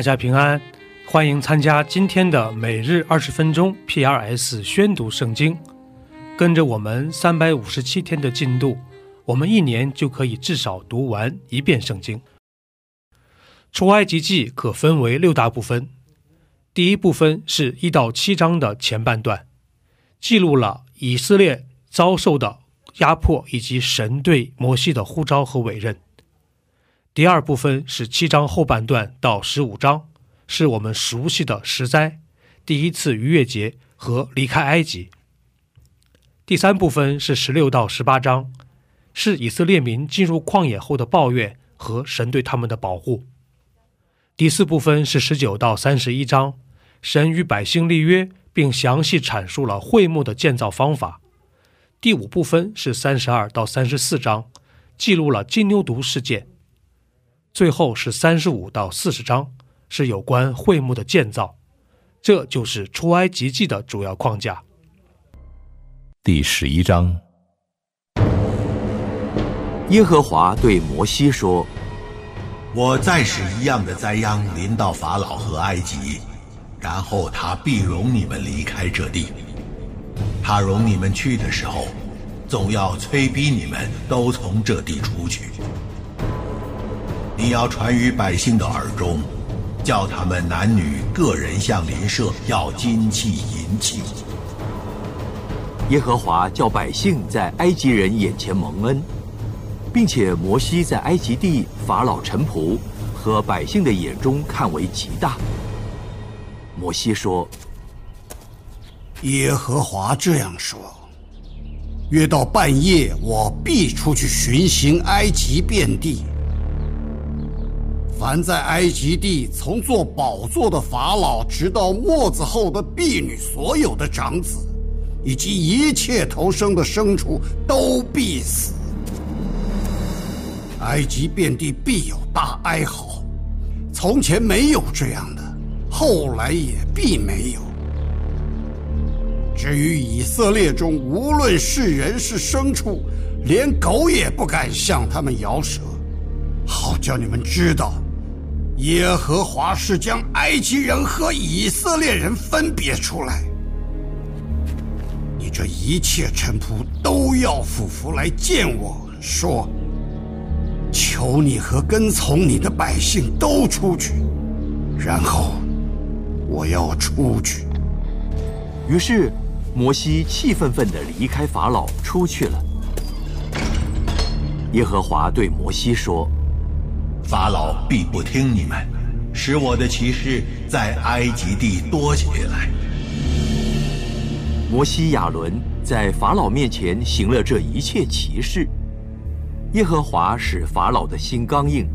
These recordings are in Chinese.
大家平安，欢迎参加今天的每日二十分钟 P.R.S 宣读圣经。跟着我们三百五十七天的进度，我们一年就可以至少读完一遍圣经。出埃及记可分为六大部分，第一部分是一到七章的前半段，记录了以色列遭受的压迫以及神对摩西的呼召和委任。第二部分是七章后半段到十五章，是我们熟悉的十灾、第一次逾越节和离开埃及。第三部分是十六到十八章，是以色列民进入旷野后的抱怨和神对他们的保护。第四部分是十九到三十一章，神与百姓立约，并详细阐述了会幕的建造方法。第五部分是三十二到三十四章，记录了金牛犊事件。最后是三十五到四十章，是有关会幕的建造。这就是出埃及记的主要框架。第十一章，耶和华对摩西说：“我再使一样的灾殃临到法老和埃及，然后他必容你们离开这地。他容你们去的时候，总要催逼你们都从这地出去。你要传于百姓的耳中，叫他们男女个人向邻舍要金器银器。”耶和华叫百姓在埃及人眼前蒙恩，并且摩西在埃及地法老臣仆和百姓的眼中看为极大。摩西说：“耶和华这样说：约到半夜，我必出去巡行埃及遍地。凡在埃及地从做宝座的法老，直到末子后的婢女，所有的长子。”以及一切投生的牲畜都必死，埃及遍地必有大哀嚎。从前没有这样的，后来也必没有。至于以色列中，无论是人是牲畜，连狗也不敢向他们摇舌，好叫你们知道，耶和华是将埃及人和以色列人分别出来。你这一切臣仆都要俯伏来见我说：“求你和跟从你的百姓都出去。”然后我要出去。于是摩西气愤愤地离开法老出去了。耶和华对摩西说：“法老必不听你们，使我的骑士在埃及地多起来。”摩西亚伦在法老面前行了这一切奇事，耶和华使法老的心刚硬，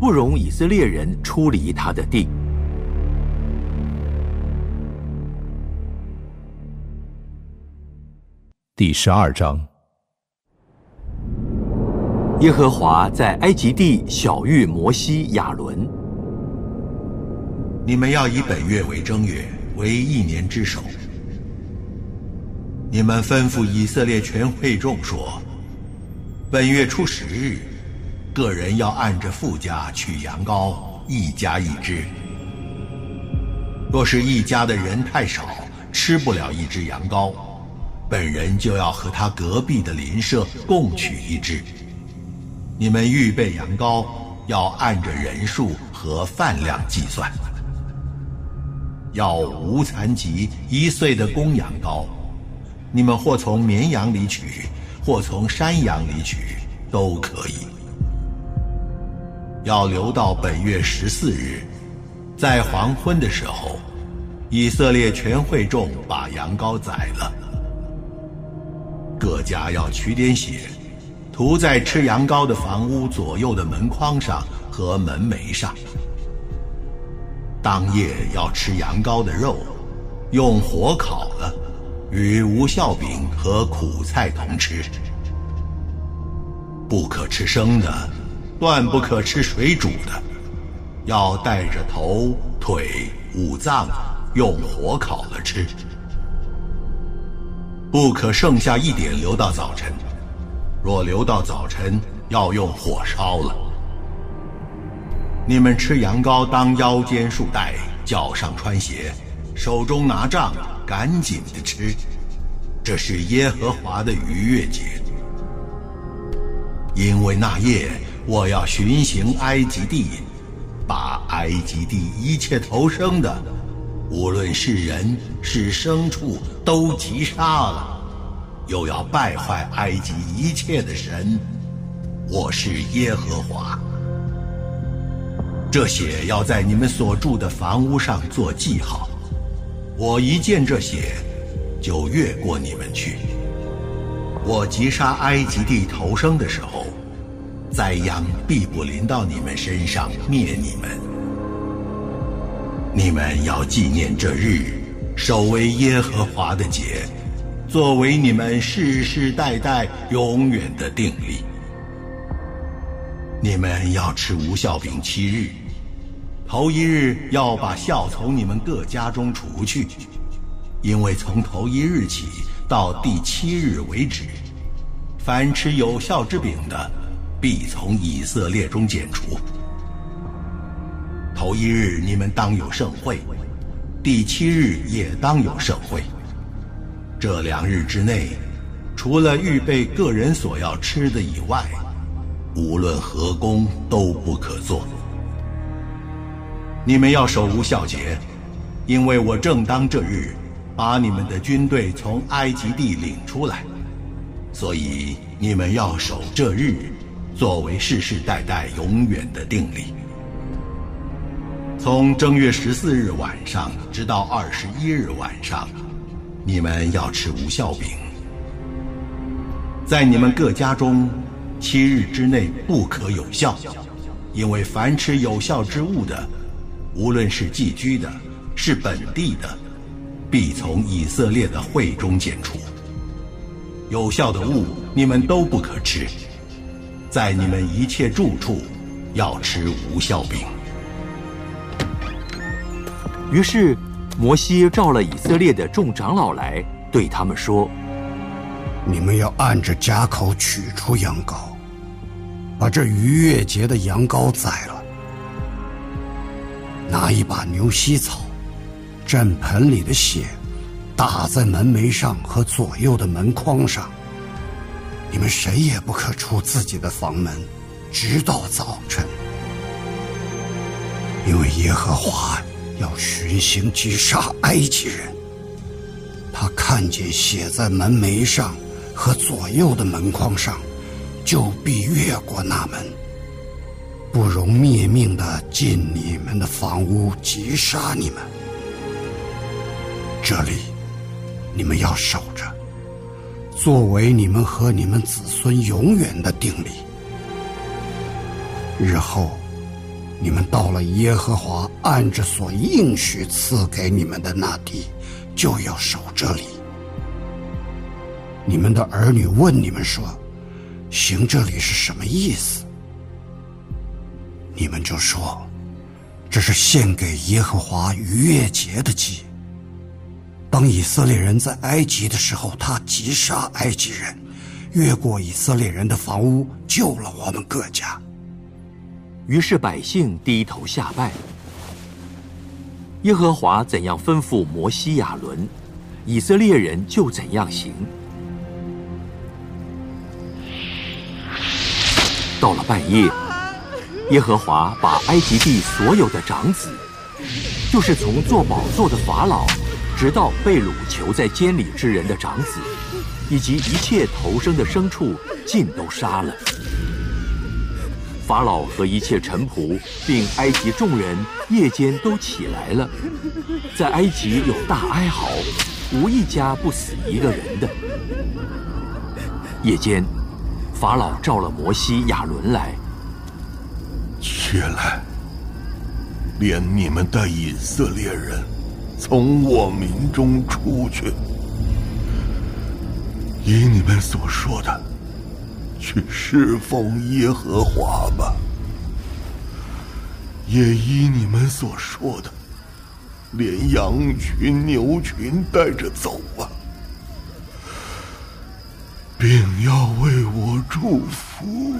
不容以色列人出离他的地。第十二章，耶和华在埃及地小谕摩西亚伦：你们要以本月为正月，为一年之首。你们吩咐以色列全会众说：“本月初十日，个人要按着富家取羊羔，一家一只。若是一家的人太少，吃不了一只羊羔，本人就要和他隔壁的邻舍共取一只。你们预备羊羔，要按着人数和饭量计算，要无残疾一岁的公羊羔。”你们或从绵羊里取，或从山羊里取，都可以。要留到本月十四日，在黄昏的时候，以色列全会众把羊羔宰了。各家要取点血，涂在吃羊羔的房屋左右的门框上和门楣上。当夜要吃羊羔的肉，用火烤了。与无酵饼和苦菜同吃，不可吃生的，断不可吃水煮的，要带着头、腿、五脏，用火烤了吃。不可剩下一点留到早晨，若留到早晨，要用火烧了。你们吃羊羔当腰间束带，脚上穿鞋，手中拿杖，赶紧的吃，这是耶和华的逾越节。因为那夜我要巡行埃及地，把埃及地一切投生的，无论是人是牲畜，都击杀了，又要败坏埃及一切的神。我是耶和华。这血要在你们所住的房屋上做记号，我一见这血，就越过你们去。我击杀埃及地头生的时候，灾殃必不临到你们身上，灭你们。你们要纪念这日，守为耶和华的节，作为你们世世代代永远的定例。你们要吃无酵饼七日。头一日要把孝从你们各家中除去，因为从头一日起到第七日为止，凡吃有效之饼的，必从以色列中剪除。头一日你们当有盛会，第七日也当有盛会。这两日之内，除了预备个人所要吃的以外，无论何工都不可做。你们要守无孝节，因为我正当这日把你们的军队从埃及地领出来，所以你们要守这日，作为世世代代永远的定例。从正月十四日晚上直到二十一日晚上，你们要吃无效饼。在你们各家中，七日之内不可有效，因为凡吃有效之物的。无论是寄居的，是本地的，必从以色列的会中剪除。有效的物，你们都不可吃。在你们一切住处，要吃无效饼。于是，摩西召了以色列的众长老来，对他们说：“你们要按着家口取出羊羔，把这逾越节的羊羔宰了。”拿一把牛膝草，蘸盆里的血，打在门楣上和左右的门框上。你们谁也不可出自己的房门，直到早晨，因为耶和华要巡行击杀埃及人。他看见写在门楣上和左右的门框上，就必越过那门。不容灭命的进你们的房屋，击杀你们。这里，你们要守着，作为你们和你们子孙永远的定力。日后，你们到了耶和华按着所应许赐给你们的那地，就要守这里。你们的儿女问你们说：“行这里是什么意思？”你们就说，这是献给耶和华逾越节的祭。当以色列人在埃及的时候，他击杀埃及人，越过以色列人的房屋，救了我们各家。于是百姓低头下拜。耶和华怎样吩咐摩西亚伦，以色列人就怎样行。到了半夜。耶和华把埃及地所有的长子，就是从做宝座的法老，直到被掳囚在监里之人的长子，以及一切投生的牲畜，尽都杀了。法老和一切臣仆，并埃及众人，夜间都起来了，在埃及有大哀嚎，无一家不死一个人的。夜间，法老召了摩西、亚伦来。起来，连你们的以色列人从我民中出去，依你们所说的，去侍奉耶和华吧；也依你们所说的，连羊群、牛群带着走吧，并要为我祝福。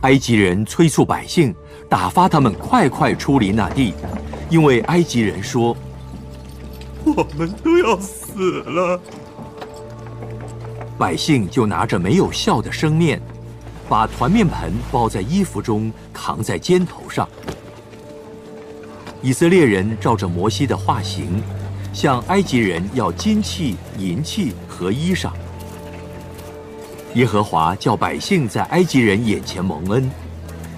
埃及人催促百姓，打发他们快快出离那地，因为埃及人说：“我们都要死了。”百姓就拿着没有笑的生面，把团面盆包在衣服中，扛在肩头上。以色列人照着摩西的画行，向埃及人要金器、银器和衣裳。耶和华叫百姓在埃及人眼前蒙恩，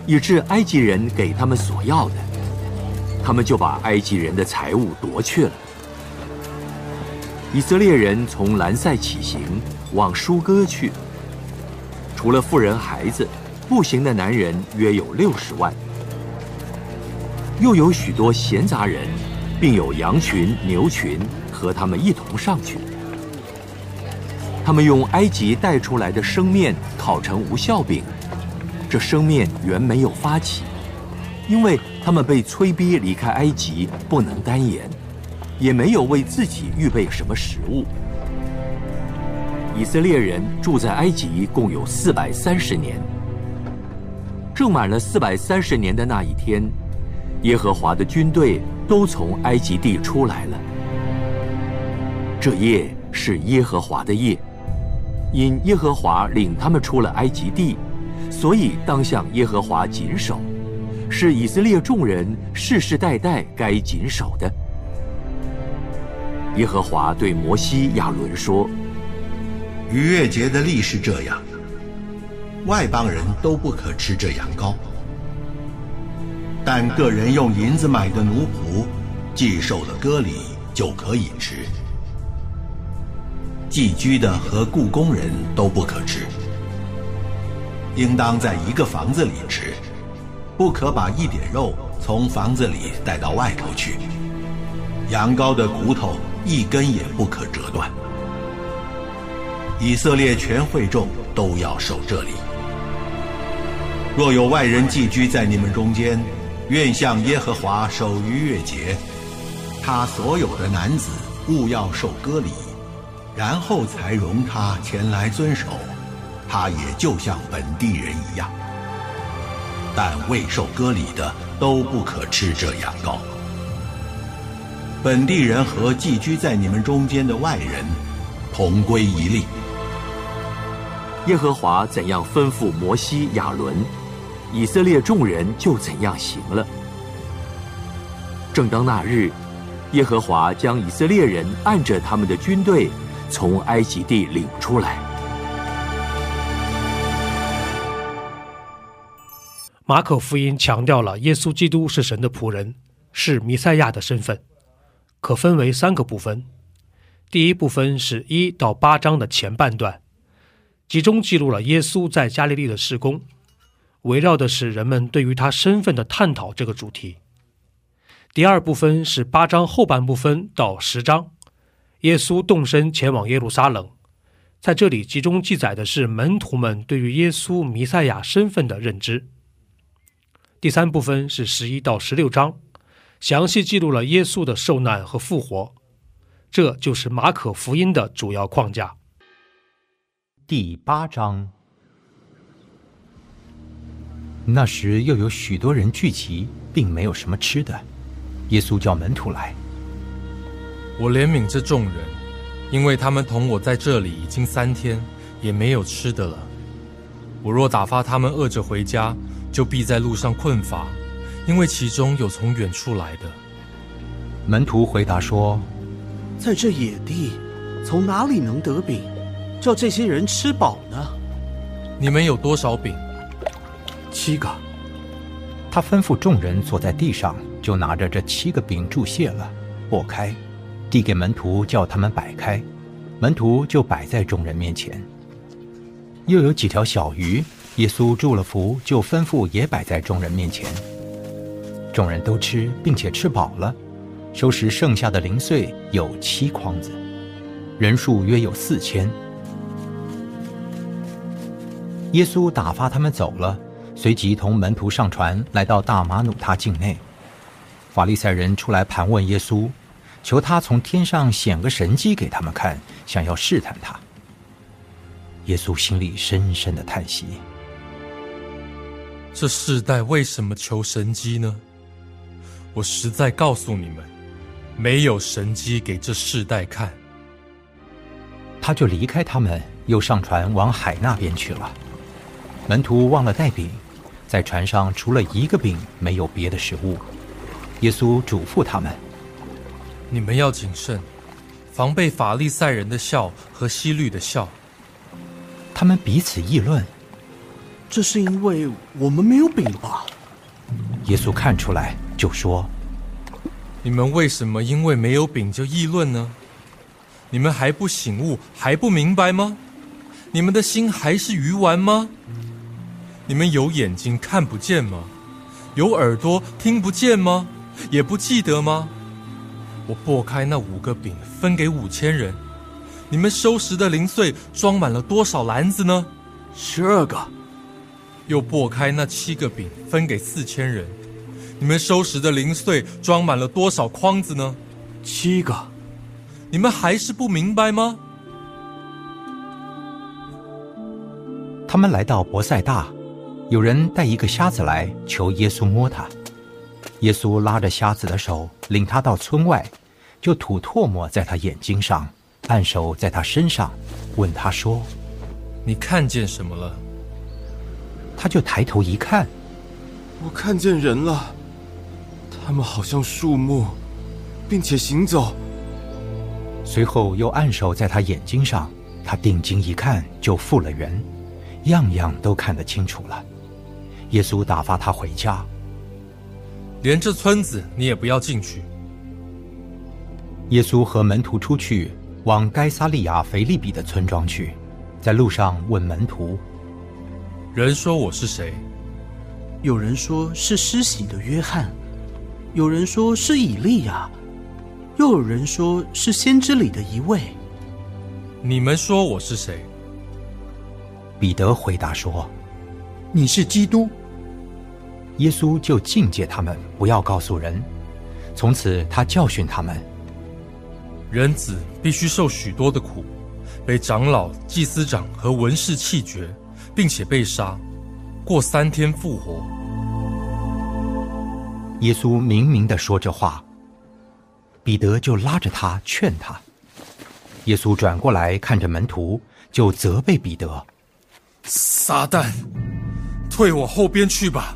以致埃及人给他们所要的，他们就把埃及人的财物夺去了。以色列人从兰塞起行，往舒哥去。除了妇人孩子，步行的男人约有六十万，又有许多闲杂人，并有羊群、牛群和他们一同上去。他们用埃及带出来的生面烤成无效饼，这生面原没有发起，因为他们被催逼离开埃及，不能单言，也没有为自己预备什么食物。以色列人住在埃及共有四百三十年，正满了四百三十年的那一天，耶和华的军队都从埃及地出来了。这夜是耶和华的夜。因耶和华领他们出了埃及地，所以当向耶和华谨守，是以色列众人世世代代该谨守的。耶和华对摩西、亚伦说：“逾越节的例是这样，外邦人都不可吃这羊羔，但个人用银子买的奴仆，既受了割礼，就可以吃。”寄居的和雇工人都不可吃，应当在一个房子里吃，不可把一点肉从房子里带到外头去。羊羔的骨头一根也不可折断。以色列全会众都要守这里。若有外人寄居在你们中间，愿向耶和华守逾越节，他所有的男子务要受割礼。然后才容他前来遵守，他也就像本地人一样。但未受割礼的都不可吃这羊羔。本地人和寄居在你们中间的外人，同归一例。耶和华怎样吩咐摩西、亚伦，以色列众人就怎样行了。正当那日，耶和华将以色列人按着他们的军队。从埃及地领出来。马可福音强调了耶稣基督是神的仆人，是弥赛亚的身份，可分为三个部分。第一部分是一到八章的前半段，集中记录了耶稣在加利利的事工，围绕的是人们对于他身份的探讨这个主题。第二部分是八章后半部分到十章。耶稣动身前往耶路撒冷，在这里集中记载的是门徒们对于耶稣弥赛亚身份的认知。第三部分是十一到十六章，详细记录了耶稣的受难和复活，这就是马可福音的主要框架。第八章，那时又有许多人聚集，并没有什么吃的，耶稣叫门徒来。我怜悯这众人，因为他们同我在这里已经三天，也没有吃的了。我若打发他们饿着回家，就必在路上困乏，因为其中有从远处来的。门徒回答说：“在这野地，从哪里能得饼，叫这些人吃饱呢？你们有多少饼？七个。”他吩咐众人坐在地上，就拿着这七个饼注谢了，拨开。递给门徒，叫他们摆开，门徒就摆在众人面前。又有几条小鱼，耶稣祝了福，就吩咐也摆在众人面前。众人都吃，并且吃饱了，收拾剩下的零碎有七筐子，人数约有四千。耶稣打发他们走了，随即同门徒上船，来到大马努他境内。法利赛人出来盘问耶稣。求他从天上显个神迹给他们看，想要试探他。耶稣心里深深的叹息，这世代为什么求神机呢？我实在告诉你们，没有神机给这世代看。他就离开他们，又上船往海那边去了。门徒忘了带饼，在船上除了一个饼，没有别的食物。耶稣嘱咐他们：“你们要谨慎，防备法利赛人的笑和希律的笑。”他们彼此议论：“这是因为我们没有饼吧？”耶稣看出来，就说：“你们为什么因为没有饼就议论呢？你们还不醒悟，还不明白吗？你们的心还是鱼丸吗？你们有眼睛看不见吗？有耳朵听不见吗？也不记得吗？我拨开那五个饼，分给五千人，你们收拾的零碎装满了多少篮子呢？十二个。又拨开那七个饼，分给四千人，你们收拾的零碎装满了多少筐子呢？七个。你们还是不明白吗？他们来到伯赛大，有人带一个瞎子来求耶稣摸他。耶稣拉着瞎子的手，领他到村外，就吐唾沫在他眼睛上，按手在他身上，问他说：“你看见什么了？”他就抬头一看，我看见人了，他们好像树木，并且行走。随后又按手在他眼睛上，他定睛一看，就复了原，样样都看得清楚了。耶稣打发他回家，连这村子你也不要进去。耶稣和门徒出去，往该撒利亚腓利比的村庄去，在路上问门徒。人说我是谁？有人说是施洗的约翰，有人说是以利亚，又有人说是先知里的一位。你们说我是谁？彼得回答说：“你是基督。”耶稣就境戒他们不要告诉人。从此他教训他们：人子必须受许多的苦，被长老、祭司长和文士弃绝。并且被杀，过三天复活。耶稣明明的说这话，彼得就拉着他劝他。耶稣转过来看着门徒，就责备彼得：“撒旦，退我后边去吧，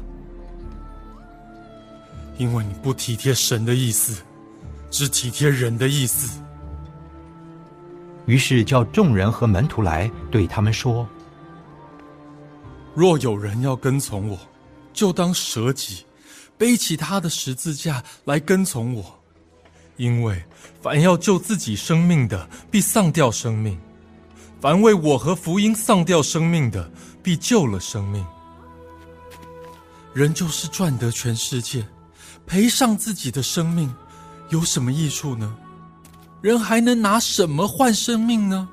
因为你不体贴神的意思，只体贴人的意思。”于是叫众人和门徒来，对他们说。若有人要跟从我，就当舍己，背起他的十字架来跟从我。因为凡要救自己生命的，必丧掉生命；凡为我和福音丧掉生命的，必救了生命。人就是赚得全世界，赔上自己的生命，有什么益处呢？人还能拿什么换生命呢？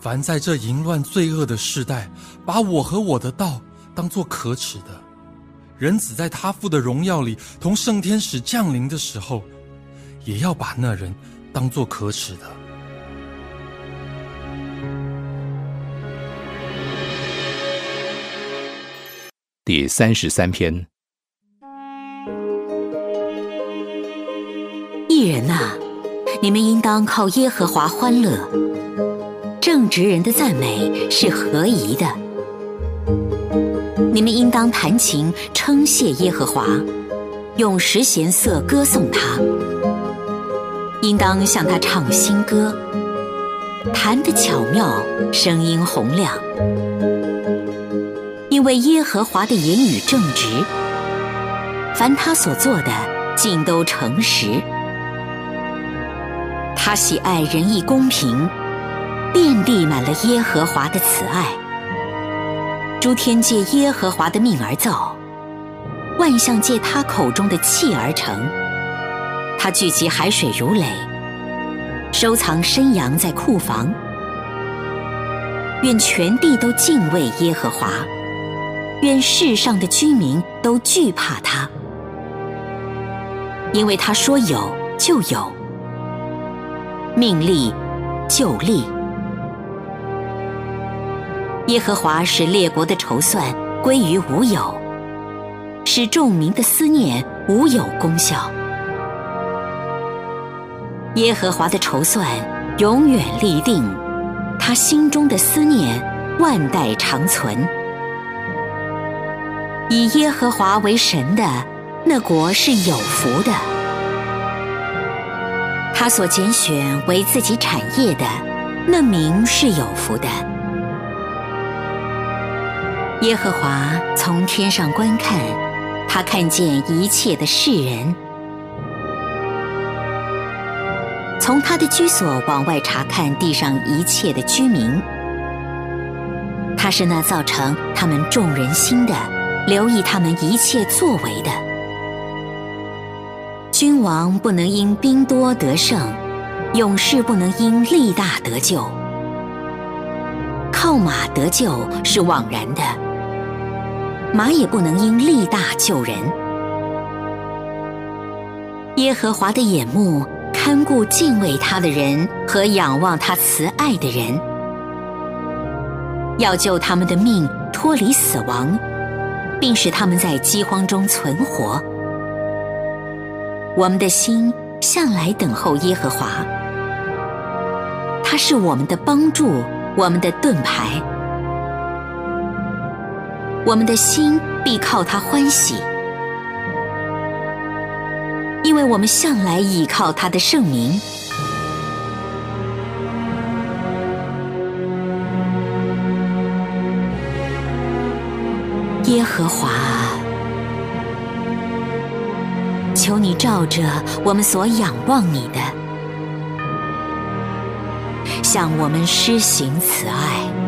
凡在这淫乱罪恶的时代，把我和我的道当作可耻的，人子在他父的荣耀里同圣天使降临的时候，也要把那人当作可耻的。第三十三篇。艺人呐，你们应当靠耶和华欢乐。正直人的赞美是合宜的。你们应当弹琴称谢耶和华，用十弦瑟歌颂他。应当向他唱新歌，弹得巧妙，声音洪亮。因为耶和华的言语正直，凡他所做的尽都诚实。他喜爱仁义公平。遍地满了耶和华的慈爱，诸天借耶和华的命而造，万象借他口中的气而成。他聚集海水如垒，收藏山羊在库房。愿全地都敬畏耶和华，愿世上的居民都惧怕他，因为他说有就有，命立就立。耶和华使列国的筹算归于无有，使众民的思念无有功效。耶和华的筹算永远立定，他心中的思念万代长存。以耶和华为神的那国是有福的，他所拣选为自己产业的那民是有福的。耶和华从天上观看，他看见一切的世人；从他的居所往外查看地上一切的居民。他是那造成他们众人心的，留意他们一切作为的。君王不能因兵多得胜，勇士不能因力大得救。靠马得救是枉然的。马也不能因力大救人。耶和华的眼目看顾敬畏他的人和仰望他慈爱的人，要救他们的命脱离死亡，并使他们在饥荒中存活。我们的心向来等候耶和华，他是我们的帮助，我们的盾牌。我们的心必靠他欢喜，因为我们向来倚靠他的圣名。耶和华，求你照着我们所仰望你的，向我们施行慈爱。